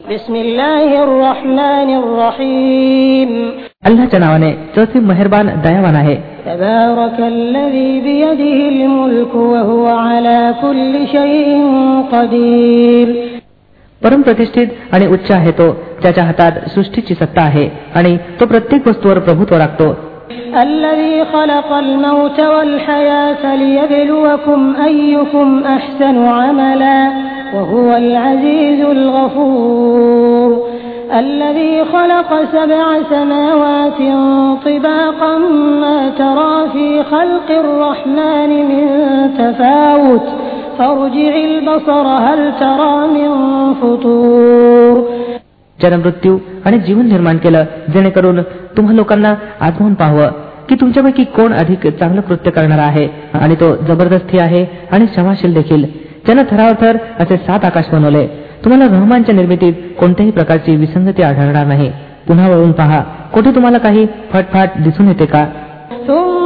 بسم الله الرحمن الرحيم अल्लाच्या नावाने चौथे मेहरबान दयावान आहे تبارك الذي بيده الملك وهو على كل شيء قدير परम प्रतिष्ठित आणि उच्च आहे तो ज्याच्या हातात सृष्टीची सत्ता आहे आणि तो प्रत्येक वस्तूवर प्रभुत्व राखतो الذي خلق الموت والحياة ليبلوكم أيكم أحسن عملا وهو العزيز الغفور. الذي خلق سبع سماوات طباقا ما ترى في خلق الرحمن من تفاوت. فارجع البصر هل ترى من فطور؟ ज्यानं मृत्यू आणि जीवन निर्माण केलं जेणेकरून तुम्हा लोकांना आजमावून पाहावं की तुमच्यापैकी कोण अधिक चांगलं कृत्य करणारा आहे आणि तो जबरदस्ती आहे आणि क्षमाशील देखील. ज्यानं थरावर थर असे सात आकाश बनवले तुम्हाला रहमानच्या निर्मितीत कोणत्याही प्रकारची विसंगती आढळणार नाही. पुन्हा वळून पहा कुठे तुम्हाला काही फटफाट दिसून येते का? ثم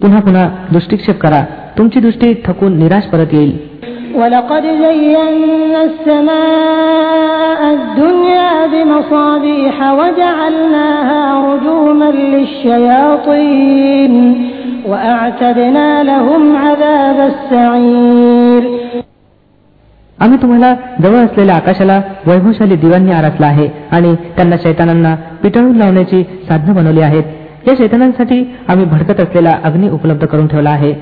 पुन्हा पुन्हा दृष्टिक्षेप करा तुमची दृष्टी थकून निराश परत येईल ولقد زينا السماء الدنيا بمصابيح وجعلناها رجوما للشياطين وأعتدنا لهم عذاب السعير आम्ही तुम्हाला जवळ असलेल्या आकाशाला वैभवशाली दिव्यांनी आरासला आहे आणि त्यांना शैतानांना पिटाळून लावण्याची साधनं बनवली आहेत या शैतानांसाठी आम्ही भडकत असलेला अग्नी उपलब्ध करून ठेवला आहे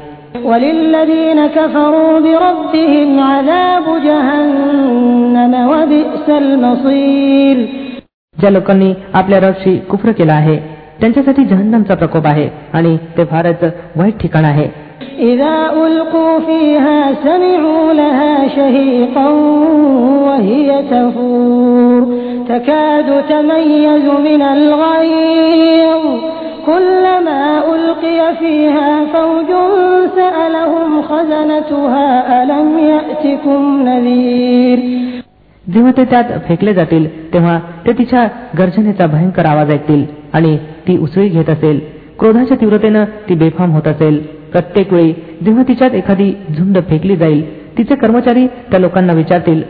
وللذين كفروا بربهم عذاب جهنم وبئس المصير ज्या लोकांनी आपल्या रबशी कुफ्र केला आहे त्यांच्यासाठी जहन्नमचा प्रकोप आहे आणि ते फारच वाईट ठिकाण आहे إذا ألقوا فيها سمعوا لها شهيقا وهي تفور تكاد تميز من الغيظ كلما ألقي فيها فوج سألهم خزنتها ألم يأتكم نذير जेव्हा ते त्यात फेकले जातील तेव्हा ते तिच्या गर्जनेचा भयंकर आवाज ऐकतील आणि ती उसळी घेत असेल क्रोधाच्या तीव्रतेनं ती बेफाम होत असेल प्रत्येक वेळी जेव्हा तिच्यात एखादी झुंड फेकली जाईल तिचे कर्मचारी त्या लोकांना विचारतील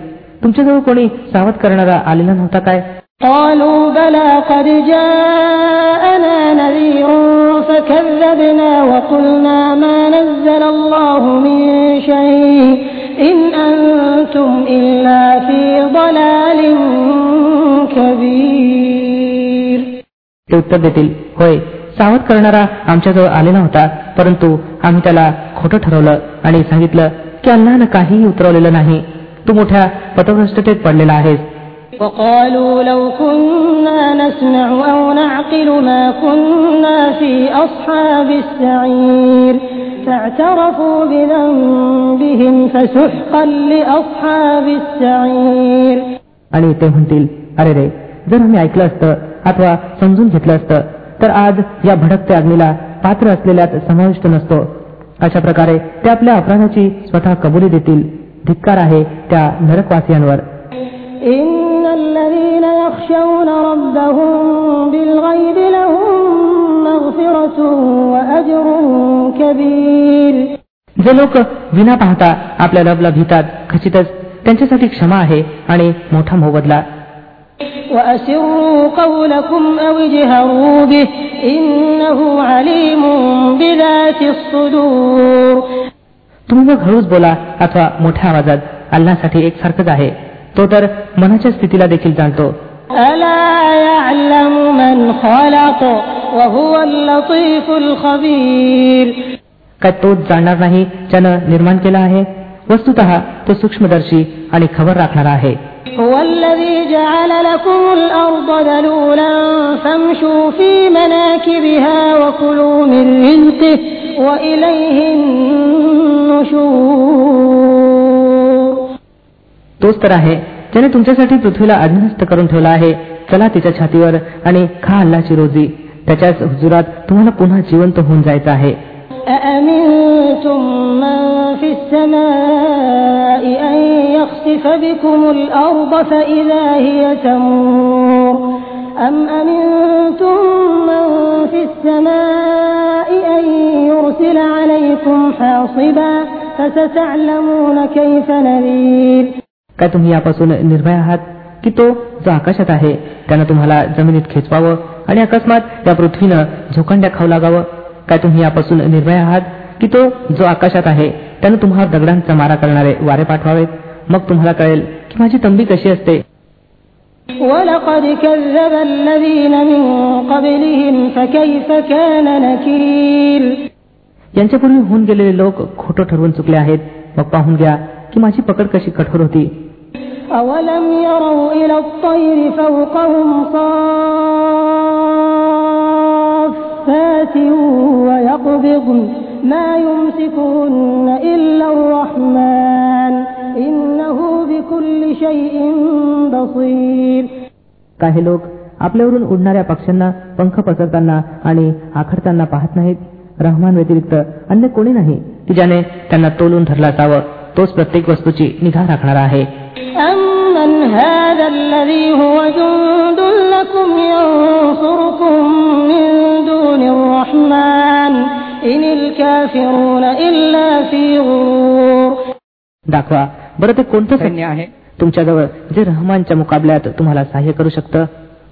तुमच्याजवळ कोणी सावध करणारा आलेला नव्हता काय قالوا بلى قد جاءنا نذير فكذبنا وقلنا ما نزل الله من شيء إن أنتم إلا في ضلال كبير ते उत्तर देतील होय सावध करणारा आमच्याजवळ आलेला होता परंतु आम्ही त्याला खोटं ठरवलं आणि सांगितलं की अल्लानं काहीही उतरवलेलं नाही तू मोठ्या पथभ्रष्टतेत पडलेला आहेस وقالوا لو كنا نسمع أو نعقل ما كنا في أصحاب السعير فاعترفوا بذنبهم فسحقا لأصحاب السعير आणि ते म्हणतील अरे रे जर आम्ही ऐकलं असतं अथवा समजून घेतलं असतं तर आज या भडकत्या अग्नीला पात्र असलेल्यात समाविष्ट नसतो अशा प्रकारे ते आपल्या अपराधाची स्वतः कबुली देतील धिक्कार आहे त्या नरकवासियांवर إن الذين يخشون ربهم بالغيب لهم مغفرة وأجر كبير जे लोक विना पाहता आपल्या रबला भितात खचितच त्यांच्यासाठी क्षमा आहे आणि मोठा मोबदला وأسروا قولكم أو اجهروا به إنه عليم بذات الصدور तुम्ही मग हळूच बोला अथवा मोठ्या आवाजात अल्लासाठी एकसारखंच आहे तो तर मनाच्या स्थितीला देखील जाणतो ألا يعلم من خلق وهو اللطيف الخبير काय तोच जाणणार नाही ज्यानं निर्माण केला आहे वस्तुत तो सूक्ष्मदर्शी आणि खबर राखणारा आहे هو الذي جعل لكم الأرض ذلولا فامشوا في مناكبها وكلوا من رزقه وإليه النشور तोच तर आहे त्याने तुमच्यासाठी पृथ्वीला अधीनस्थ करून ठेवला आहे. चला तिच्या छातीवर आणि खा अल्लाची रोजी. त्याच्याच हुजुरात तुम्हाला पुन्हा जिवंत होऊन जायचं आहे. काय तुम्ही यापासून निर्भय आहात? की तो जो आकाशात आहे त्यानं तुम्हाला जमिनीत खेचवावं आणि अकस्मात या पृथ्वीनं झोकांड्या खाऊ लागावं? काय तुम्ही यापासून निर्भय आहात? की तो जो आकाशात आहे त्यानं तुम्हाला दगडांचा मारा करणारे वारे पाठवावेत? मग तुम्हाला कळेल की माझी तंबी कशी असते. यांच्यापूर्वी होऊन गेलेले लोक खोटं ठरवून चुकले आहेत. मग पाहून घ्या की माझी पकड कशी कठोर होती. أولم يروا إلى الطير فوقهم صافات ويقبضن ما يمسكهن إلا الرحمن إنه بكل شيء بصير काही लोक आपल्यावरून उडणाऱ्या पक्ष्यांना पंख पसरताना आणि आखडताना पाहत नाहीत रहमान व्यतिरिक्त अन्य कोणी नाही की ज्याने त्यांना तोलून धरला असावं तोच प्रत्येक वस्तूची निगा राखणारा आहे أمن هذا الذي هو جند لكم ينصركم من دون الرحمن إن الكافرون إلا في غرور दाखवा बरं ते कोणतं सैन्य आहे तुमच्याजवळ जे रहमानच्या मुकाबल्यात तुम्हाला सहाय्य करू शकतं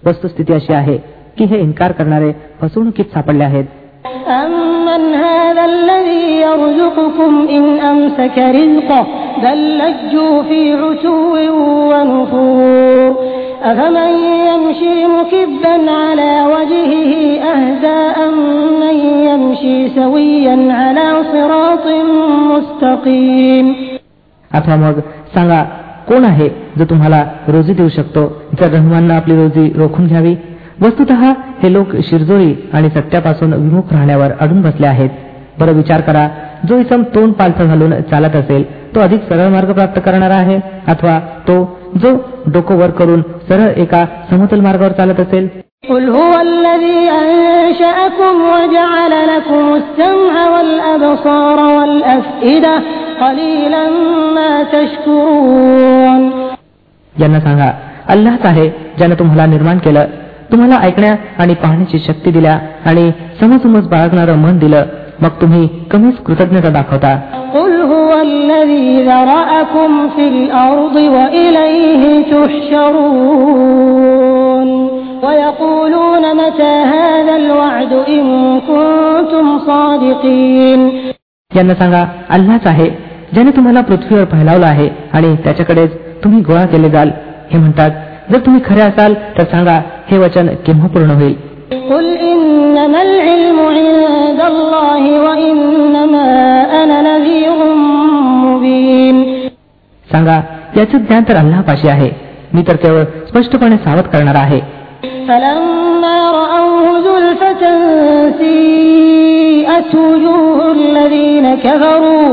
वस्तुस्थिती अशी आहे की हे इन्कार करणारे फसवणुकीत सापडले आहेत أمن هذا الذي يرزقكم إن أمسك رزقه بل لجوا في عتو ونفور أفمن يمشي مكبا على وجهه أهدى أمن يمشي سويا على صراط مستقيم अथवा मग सांगा कोण आहे जो तुम्हाला रोजी देऊ शकतो जर रहमाननं आपली रोजी रोखून घ्यावी वस्तुत हे लोक शिरजोळी आणि सत्यापासून विमुख राहण्यावर अडून बसले आहेत बरं विचार करा जो इसम तोंड पालथं घालून चालत असेल तो अधिक सरळ मार्ग प्राप्त करणारा आहे अथवा तो जो डोकं वर करून सरळ एका समतल मार्गावर चालत असेल قل هو الذي أنشأكم وجعل لكم السمع والأبصار والأفئدة قليلا ما تشكرون यांना सांगा अल्लाच आहे ज्यानं तुम्हाला निर्माण केलं तुम्हाला ऐकण्या आणि पाहण्याची शक्ती दिल्या आणि समसमज बाळगणारं मन दिलं मग तुम्ही कमीच कृतज्ञता दाखवता. यांना सांगा अल्लाच आहे ज्याने तुम्हाला पृथ्वीवर फैलावलं आहे आणि त्याच्याकडेच तुम्ही गोळा केले जाल. हे म्हणतात जर तुम्ही खरे असाल तर सांगा हे वचन केव्हा पूर्ण होईल. قل إنما العلم عند الله وإنما أنا نذير مبين सांगा याचं ज्ञान तर अल्लापाशी आहे मी तर केवळ स्पष्टपणे सावध करणार आहे فلما رأوه زلفة سيئت وجوه الذين كفروا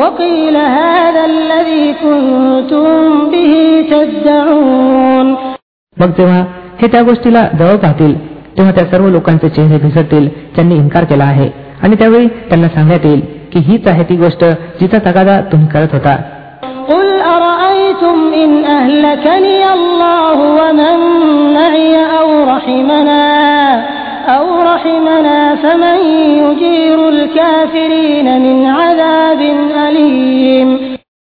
وقيل هذا الذي كنتم به تدعون मग जेव्हा हे त्या गोष्टीला जवळ पाहतील तेव्हा त्या सर्व लोकांचे चेहरे घसरतील ज्यांनी इन्कार केला आहे आणि त्यावेळी त्यांना सांगण्यात येईल की हीच आहे ती गोष्ट जिचा तगादा तुम्ही करत होता قل أرأيتم إن أهلكني الله ومن معي أو رحمنا أو رحمنا فمن يجير الكافرين من عذاب أليم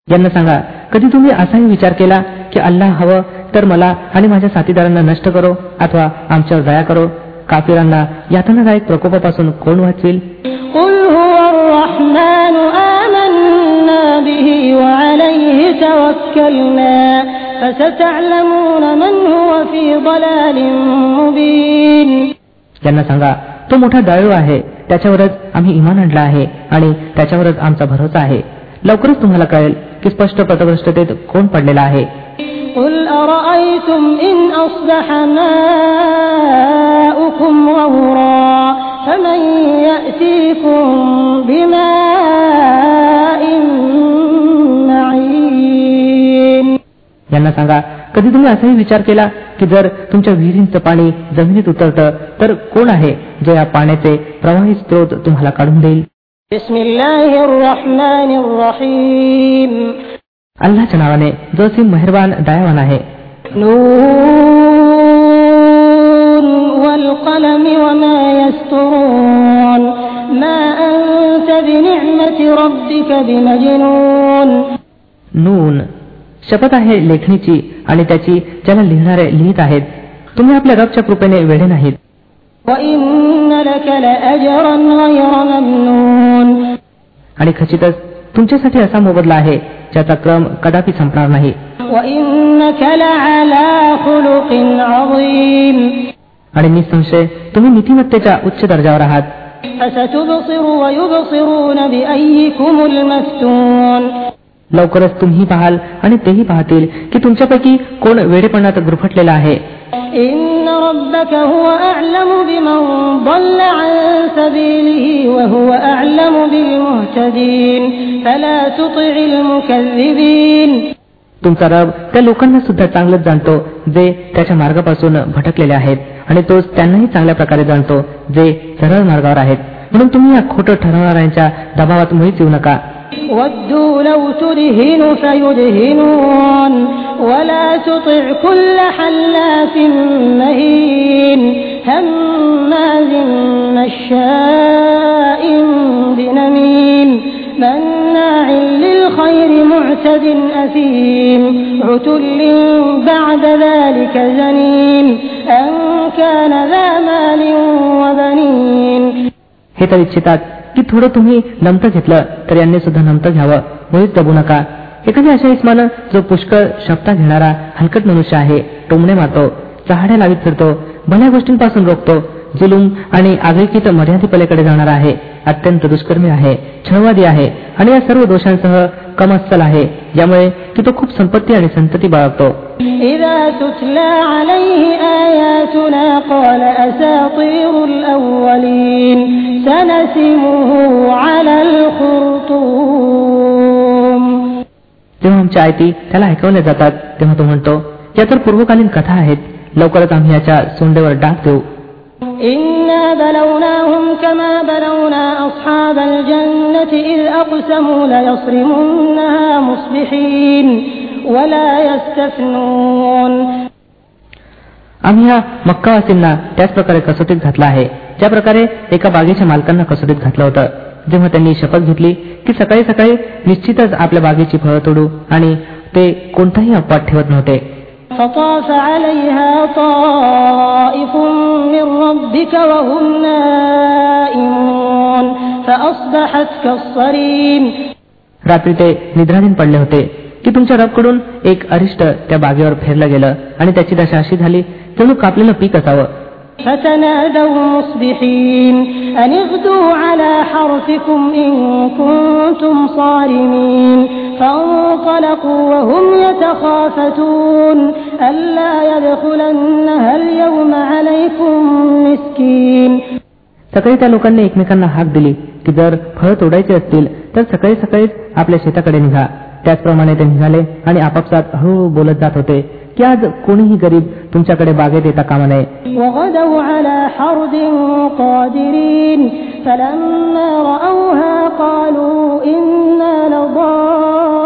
यांना सांगा कधी तुम्ही असाही विचार केला की अल्लाह हवं तर मला आणि माझ्या साथीदारांना नष्ट करो अथवा आमच्यावर दया करो. काफिरांना यातनादायक प्रकोपापासून कोण वाचवेल त्यांना सांगा तो मोठा दयाळू आहे. त्याच्यावरच आम्ही इमान आणला आहे आणि त्याच्यावरच आमचा भरोसा आहे. लवकरच तुम्हाला कळेल की स्पष्ट पथभ्रष्टतेत कोण पडलेला आहे. قل أرأيتم إن أصبح ماؤكم غورا فمن يأتيكم بماء معين यांना सांगा कधी तुम्ही असाही विचार केला की जर तुमच्या विहिरींचं पाणी जमिनीत उतरतं तर कोण आहे जो या पाण्याचे प्रवाही स्रोत तुम्हाला काढून देईल अल्लाच्या नावाने जो सी मेहरबान दयावान आहे. नून शपथ आहे लेखणीची आणि त्याची ज्याला लिहिणारे लिहित आहेत तुम्ही आपल्या रबच्या कृपेने वेळे नाहीत. आणि खचितच तुमच्यासाठी असा मोबदला आहे ज्याचा क्रम कदापि संपणार नाही. आणि निसंशय तुम्ही नीतिमत्तेच्या उच्च दर्जावर आहात. लवकरच तुम्ही पाहाल आणि तेही पाहतील की तुमच्यापैकी कोण वेडेपणात गुरफटलेला आहे. तुमचा रब त्या लोकांना सुद्धा चांगलंच जाणतो जे त्याच्या मार्गापासून भटकलेले आहेत आणि तोच त्यांनाही चांगल्या प्रकारे जाणतो जे सरळ मार्गावर आहेत. म्हणून तुम्ही या खोटं ठरवणाऱ्यांच्या दबावात मुळीच येऊ नका. ودوا لو تدهن فيدهنون ولا تطع كل حلاف مهين هماز مشاء بنميم مناع للخير معتد أثيم عتل بعد ذلك زنين أن كان ذا مال وبنين की थोडं तुम्ही नमतं घेतलं तर यांनी सुद्धा नमतं घ्यावं. मुळीच दबू नका. एखाद्या अशा इस्मानं जो पुष्कळ शब्दा घेणारा हलकट मनुष्य आहे टोमणे मारतो चहाड्या लावीत फिरतो भल्या गोष्टींपासून रोखतो जुलूम आणि आगळीकीत मर्यादेपलीकडे जाणार आहे. अत्यंत दुष्कर्मी आहे छळवादी आहे आणि या सर्व दोषांसह कमस्थल आहे ज्यामुळे की तो खूप संपत्ती आणि संतती बाळगतो. जेव्हा आमच्या आयती त्याला ऐकवल्या जातात तेव्हा तो म्हणतो या तर पूर्वकालीन कथा आहेत लवकरच आम्ही याच्या सोंडेवर डाक देऊ. إنا بلوناهم كما بلونا أصحاب الجنة إذ أقسموا ليصرمنها مصبحين ولا يستثنون आम्ही या मक्कावासींना त्याच प्रकारे कसोटीत घातला आहे ज्या प्रकारे एका बागेच्या मालकांना कसोटीत घातलं होतं जेव्हा त्यांनी शपथ घेतली की सकाळी सकाळी निश्चितच आपल्या बागेची फळं तोडू आणि ते कोणताही अपवाद ठेवत नव्हते فطاف عليها طائف من ربك وهم نائمون فأصبحت كالصريم रात्री ते निद्राधीन पडले होते की तुमच्या रबकडून एक अरिष्ट त्या बागेवर फेरलं गेलं आणि त्याची दशा अशी झाली जणू कापलेलं पीक असावं فتنادوا مصبحين أن اغدوا على حرثكم إن كنتم صارمين فانطلقوا وهم يتخافتون ألا يدخلنها اليوم عليكم مسكين सकाळी त्या लोकांनी एकमेकांना हाक दिली की जर फळं तोडायची असतील तर सकाळी सकाळीच आपल्या शेताकडे निघा त्याचप्रमाणे ते निघाले आणि आपापसात हळूहळू बोलत जात होते की आज कोणीही गरीब तुमच्याकडे बागेत येता कामा नये وغدوا على حرد قادرين فلما رأوها قالوا إنا لضالون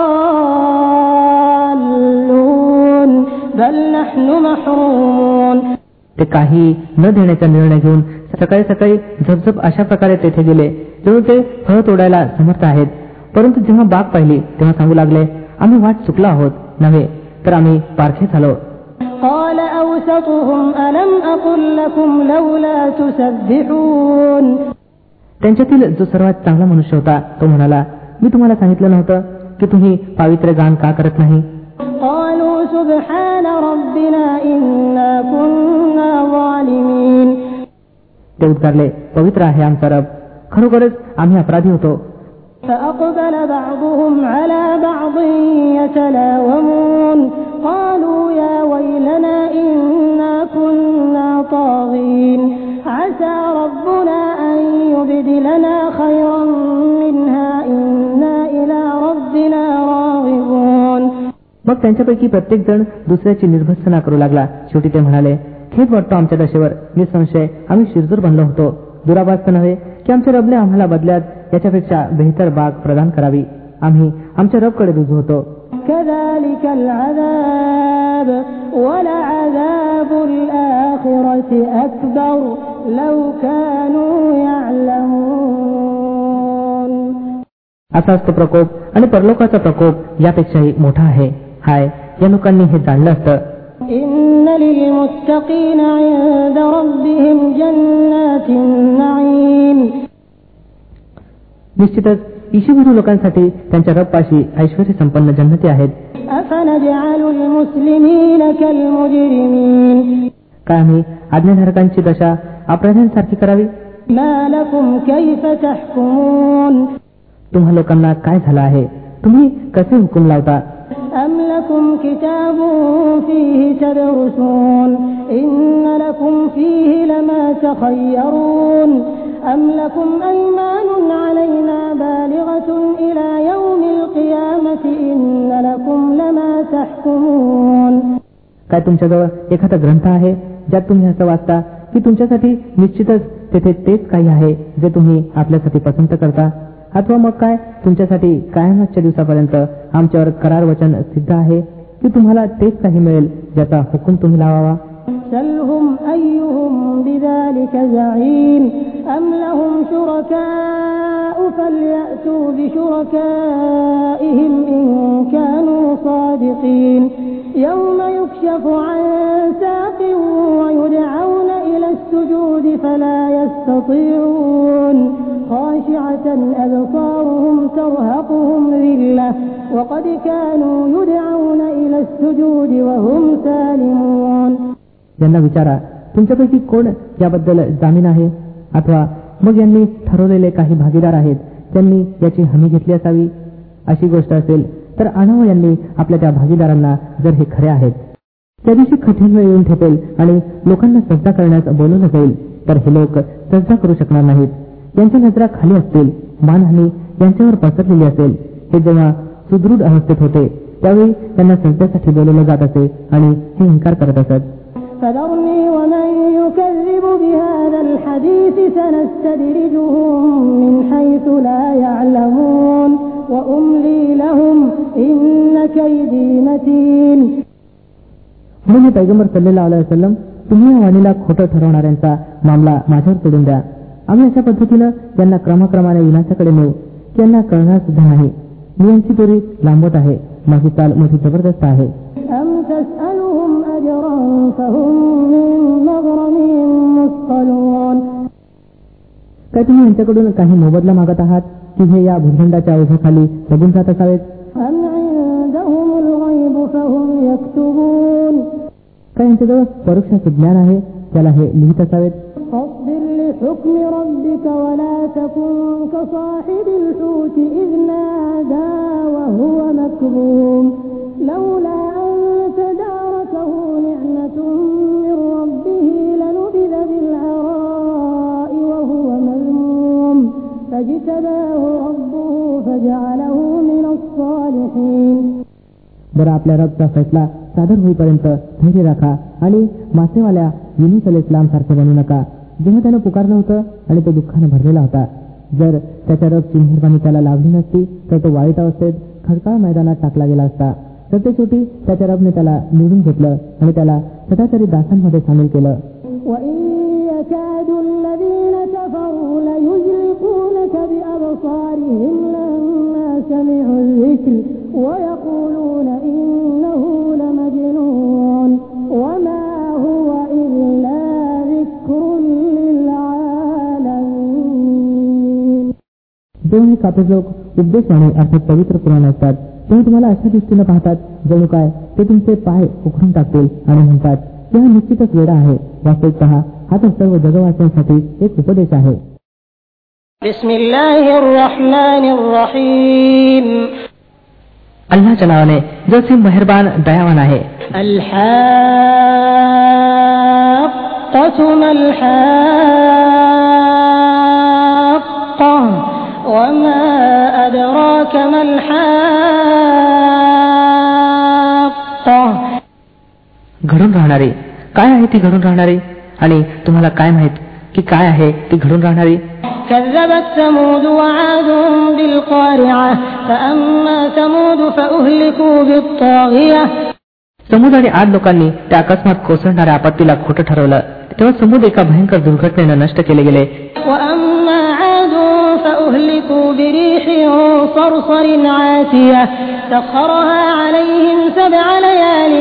ते काही न देण्याचा निर्णय घेऊन सकाळी सकाळी झपझप अशा प्रकारे तेथे गेले तेव्हा ते फळ तोडायला समर्थ आहेत. परंतु जेव्हा बाग पाहिली तेव्हा सांगू लागले आम्ही वाट चुकलो आहोत नव्हे तर आम्ही पारखे झालो त्यांच्यातील जो सर्वात चांगला मनुष्य होता तो म्हणाला मी तुम्हाला सांगितलं नव्हतं की तुम्ही पावित्र्य गान का करत नाही? قالوا سبحان ربنا إنا كنا ظالمين ते उद्गारले पवित्र आहे आमचा रब खरोखरच आम्ही अपराधी होतो فأقبل بعضهم على بعض يتلاومون قالوا يا ويلنا إنا كنا طاغين عسى ربنا أن يبدلنا خيرا मग त्यांच्यापैकी प्रत्येकजण दुसऱ्याची निर्भत्सना करू लागला. शेवटी ते म्हणाले खेद वाटतो आमच्या दशेवर. निसंशय आम्ही शिरजूर बनलो होतो. दुराभास नव्हे की आमच्या रबने आम्हाला बदल्यात. याच्यापेक्षा बेहतर बाग प्रदान करावी. आम्ही आमच्या रबकडे रुजू होतो. असाच तो प्रकोप आणि परलोकाचा प्रकोप यापेक्षाही मोठा आहे. हाय या लोकांनी हे जाणलं असतं. निश्चितच ईशुगुरु लोकांसाठी त्यांच्या रप्पाशी ऐश्वर संपन्न जन्मती आहेत. का आम्ही आज्ञाधारकांची दशा अपराध्यांसारखी करावी? तुम्हा लोकांना काय झालं आहे? तुम्ही कसे हुकूम लावता? أم لكم كتاب فيه تدرسون إن لكم فيه لما تخيرون أم لكم أيمان علينا بالغة إلى يوم القيامة إن لكم لما تحكمون काय तुमच्याजवळ एखादा ग्रंथ आहे ज्यात तुम्ही असं वाचता की तुमच्यासाठी निश्चितच तेथे तेच काही आहे जे तुम्ही आपल्यासाठी पसंत करता अथवा मग काय तुमच्यासाठी कायमाच्या दिवसापर्यंत आमच्यावर करार वचन सिद्ध आहे की तुम्हाला तेच काही मिळेल ज्याचा हुकूम तुम्ही लावावा سلهم أيهم بذلك زعيم أم لهم شركاء فليأتوا بشركائهم إن كانوا صادقين يوم يكشف عن ساق ويدعون إلى السجود فلا يستطيعون خاشعة أبصارهم ترهقهم ذلة وقد كانوا يدعون إلى السجود وهم سالمون यांना विचारा तुमच्यापैकी कोण याबद्दल जामीन आहे अथवा मग यांनी ठरवलेले काही भागीदार आहेत त्यांनी याची हमी घेतली असावी अशी गोष्ट असेल तर आणावं यांनी आपल्या त्या भागीदारांना जर हे खरे आहेत त्या दिवशी कठीण वेळ येऊन ठेपेल आणि लोकांना सज्जा करण्यास बोलवलं जाईल तर हे लोक सज्जा करू शकणार नाहीत यांच्या नजरा खाली असतील मानहानी यांच्यावर पसरलेली असेल हे जेव्हा सुदृढ अवस्थेत होते त्यावेळी त्यांना सज्जासाठी बोलवलं जात असे आणि हे इन्कार करत असत فذرني ومن يكذب بهذا الحديث سنستدرجهم من حيث لا يعلمون وأملي لهم إن كيدي متين म्हणून हे पैगंबर सल्लेला आलाय वसलम तुम्ही या वाणीला खोटं ठरवणाऱ्यांचा मामला माझ्यावर सोडून द्या आम्ही अशा पद्धतीनं त्यांना क्रमाक्रमाने विनाशाकडे नेऊ. त्यांना कळणार सुद्धा नाही. मी यांची दोरी लांबत आहे. माझी चाल मोठी जबरदस्त आहे. काय तुम्ही यांच्याकडून काही मोबदला मागत आहात? की हे या भूखंडाच्या ओझ्याखाली बघून जात असावेत. काय यांच्याजवळ परोक्षाचे ज्ञान आहे? त्याला हे लिहित असावेत. فاصبر لحكم ربك ولا تكن كصاحب الحوت إذ نادى وهو مكظوم لولا أن تداركه نعمة من ربه لنبذ بالعراء وهو مذموم فاجتباه ربه فجعله من الصالحين बरं आपल्या रबचा फैसला सादर होईपर्यंत धैर्य राखा आणि मासेवाल्या युनिस अल इस्लाम सारखे बनू नका जेव्हा त्यानं पुकारलं होतं आणि तो दुःखानं भरलेला होता. जर त्याच्या रबची मेहरबानी त्याला लाभली नसती तर तो वाईट अवस्थेत खडकाळ मैदानात टाकला गेला असता. तर ते शेवटी त्याच्या रबने त्याला निवडून घेतलं आणि त्याला सदाचारी दासांमध्ये सामील केलं. देव हे कापेजोग उपदेश आणि अर्थात पवित्र पुराण असतात तेव्हा तुम्हाला अशा दृष्टीनं पाहतात जणू काय ते तुमचे पाय उखडून टाकतील आणि म्हणतात की हा निश्चितच वेळा आहे. वास्तविक पहा हा तर सर्व जगवाच्यांसाठी एक उपदेश आहे. अल्लाच्या नावाने जो जसे मेहरबान दयावान आहे. अल्हा وما أدراك ما الحاقة घडून राहणारी काय आहे ती घडून राहणारी आणि तुम्हाला काय माहित की काय आहे ती घडून राहणारी كذبت ثمود وعاد بالقارعة فأما ثمود فأهلكوا بالطاغية समुद आणि आठ लोकांनी त्या अकस्मात कोसळणाऱ्या आपत्तीला खोटं ठरवलं तेव्हा समुद एका भयंकर दुर्घटनेनं नष्ट केले गेले صرصر عاتية سخرها عليهم سبع ليال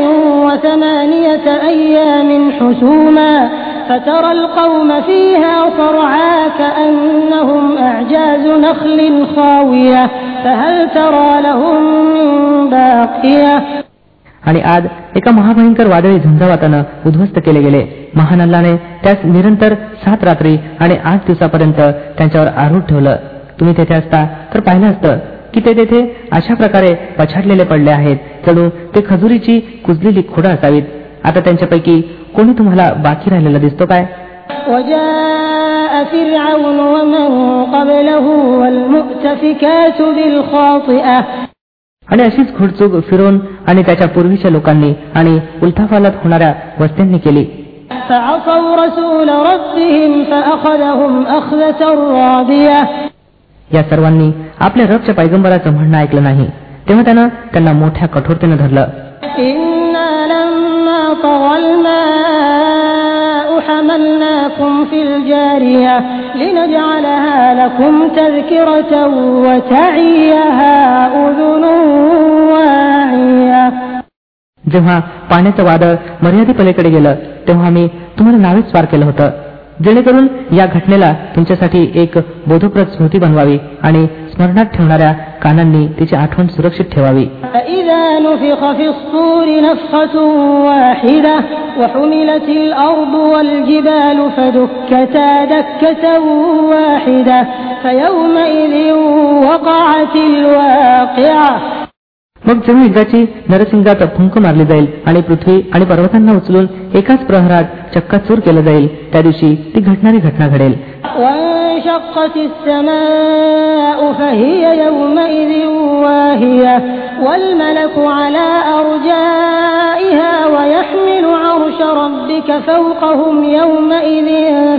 وثمانية أيام حسوما فترى القوم فيها صرعا كأنهم أعجاز نخل خاوية فهل ترى لهم من باقية आणि आज एका महाभयंकर वादळी झंझावातानं उद्ध्वस्त केले गेले महान अल्लाने त्यास निरंतर सात रात्री आणि आठ दिवसापर्यंत त्यांच्यावर आरूढ ठेवलं तुम्ही तेथे असता तर पाहिलं असतं की ते तेथे अशा प्रकारे पछाडलेले पडले आहेत जणू ते खजुरीची कुजलेली खोडं असावीत आता त्यांच्यापैकी कोणी तुम्हाला बाकी राहिलेला दिसतो काय وجاء فرعون ومن قبله والمؤتفكات بالخاطئة आणि अशीच घोडचूक फिरवून आणि त्याच्या पूर्वीच्या लोकांनी आणि उलथाफालात होणाऱ्या वस्त्यांनी केली فعصوا رسول ربهم فأخذهم أخذة رابية या सर्वांनी आपल्या रबच्या पैगंबराचं म्हणणं ऐकलं नाही. तेव्हा त्यानं त्यांना मोठ्या कठोरतेनं धरलं. जेव्हा पाण्याचं वादळ मर्यादे पलीकडे गेलं तेव्हा आम्ही तुम्हाला नावेच पार केलं होतं. जेणेकरून या घटनेला तुमच्यासाठी एक बोधप्रद स्मृती बनवावी आणि स्मरणात ठेवणाऱ्या कानांनी तिची आठवण सुरक्षित ठेवावी فإذا نفخ في الصور نفخة واحدة وحملت الأرض والجبال فدكتا دكة واحدة فيومئذ وقعت الواقعة मग जणू युद्धाची नरसिंगात फुंक मारली जाईल आणि पृथ्वी आणि पर्वतांना उचलून एकाच प्रहरात चक्काचूर केलं जाईल त्या दिवशी ती घडणारी घटना घडेल وانشقت السماء فهي يومئذ واهية والملك على أرجائها ويحمل عرش ربك فوقهم يومئذ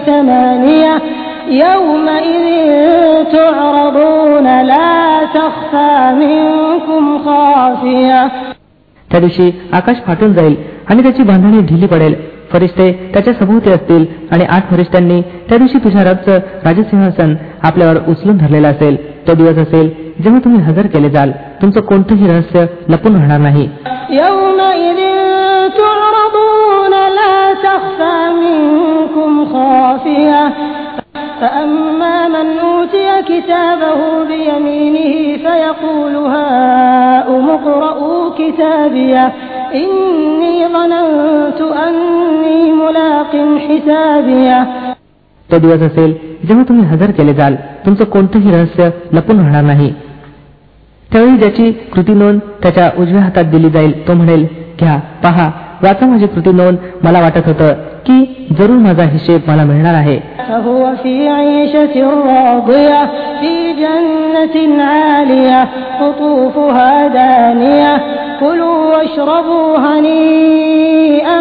ثمانية يومئذ تعرضون لا تخفى منكم خافية त्या दिवशी आकाश फाटून जाईल आणि त्याची बांधणी ढिली पडेल. फरिश्ते त्याच्या सभोवती असतील आणि आठ फरिश्त्यांनी त्या दिवशी तुझ्या रबचं राजसिंहासन आपल्यावर उचलून धरलेलं असेल. तो दिवस असेल जेव्हा तुम्ही हजर केले जाल. तुमचं कोणतंही रहस्य लपून राहणार नाही. فأما من أوتي كتابه بيمينه فيقول هاؤم اقرءوا كتابيه إني ظننت أني ملاق حسابيه तो दिवस असेल जेव्हा तुम्ही हजर केले जाल तुमचं कोणतंही रहस्य लपून राहणार नाही त्यावेळी ज्याची कृती नोंद त्याच्या उजव्या हातात दिली जाईल तो म्हणेल घ्या पहा वाचा माझी कृती नोंद मला वाटत होतं की जरूर माझा हिशेब मला मिळणार आहे فهو في عيشة راضية في جنة عالية قطوفها دانية كلوا واشربوا هنيئا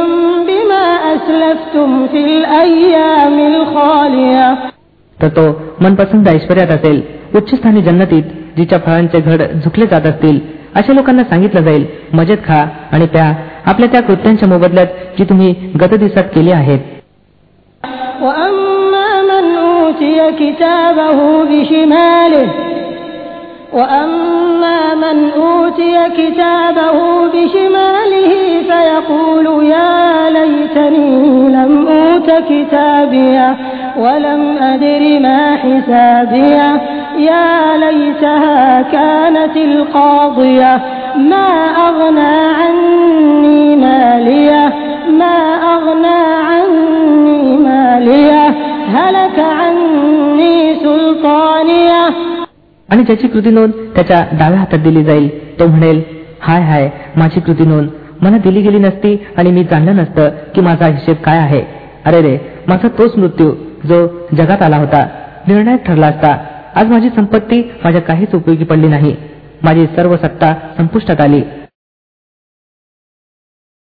بما أسلفتم في الأيام الخالية तर तो मनपसंत ऐश्वर्यात असेल उच्चस्थानी जन्नतीत जिच्या फळांचे घड झुकले जात असतील अशा लोकांना सांगितलं जाईल मजेत खा आणि त्या आपल्या त्या कृत्यांच्या मोबदल्यात जी तुम्ही गतदिवसात केली आहेत وأما من أوتي كتابه بشماله وأما من أوتي كتابه بشماله فيقول يا ليتني لم أوت كتابيه ولم أدر ما حسابيه يا ليتها كانت القاضية ما أغنى عني مالية ما أغنى عني مالية هلك عني आणि ज्याची कृती नोंद त्याच्या डाव्या हातात दिली जाईल तो म्हणेल हाय हाय माझी कृती नोंद. मला दिली गेली नसती आणि मी जाणलं नसतं की माझा हिशेब काय आहे. अरे रे माझा तोच मृत्यू जो जगात आला होता. निर्णायक ठरला असता. आज माझी संपत्ती माझ्या काहीच उपयोगी पडली नाही. माझी सर्व सत्ता संपुष्टात आली.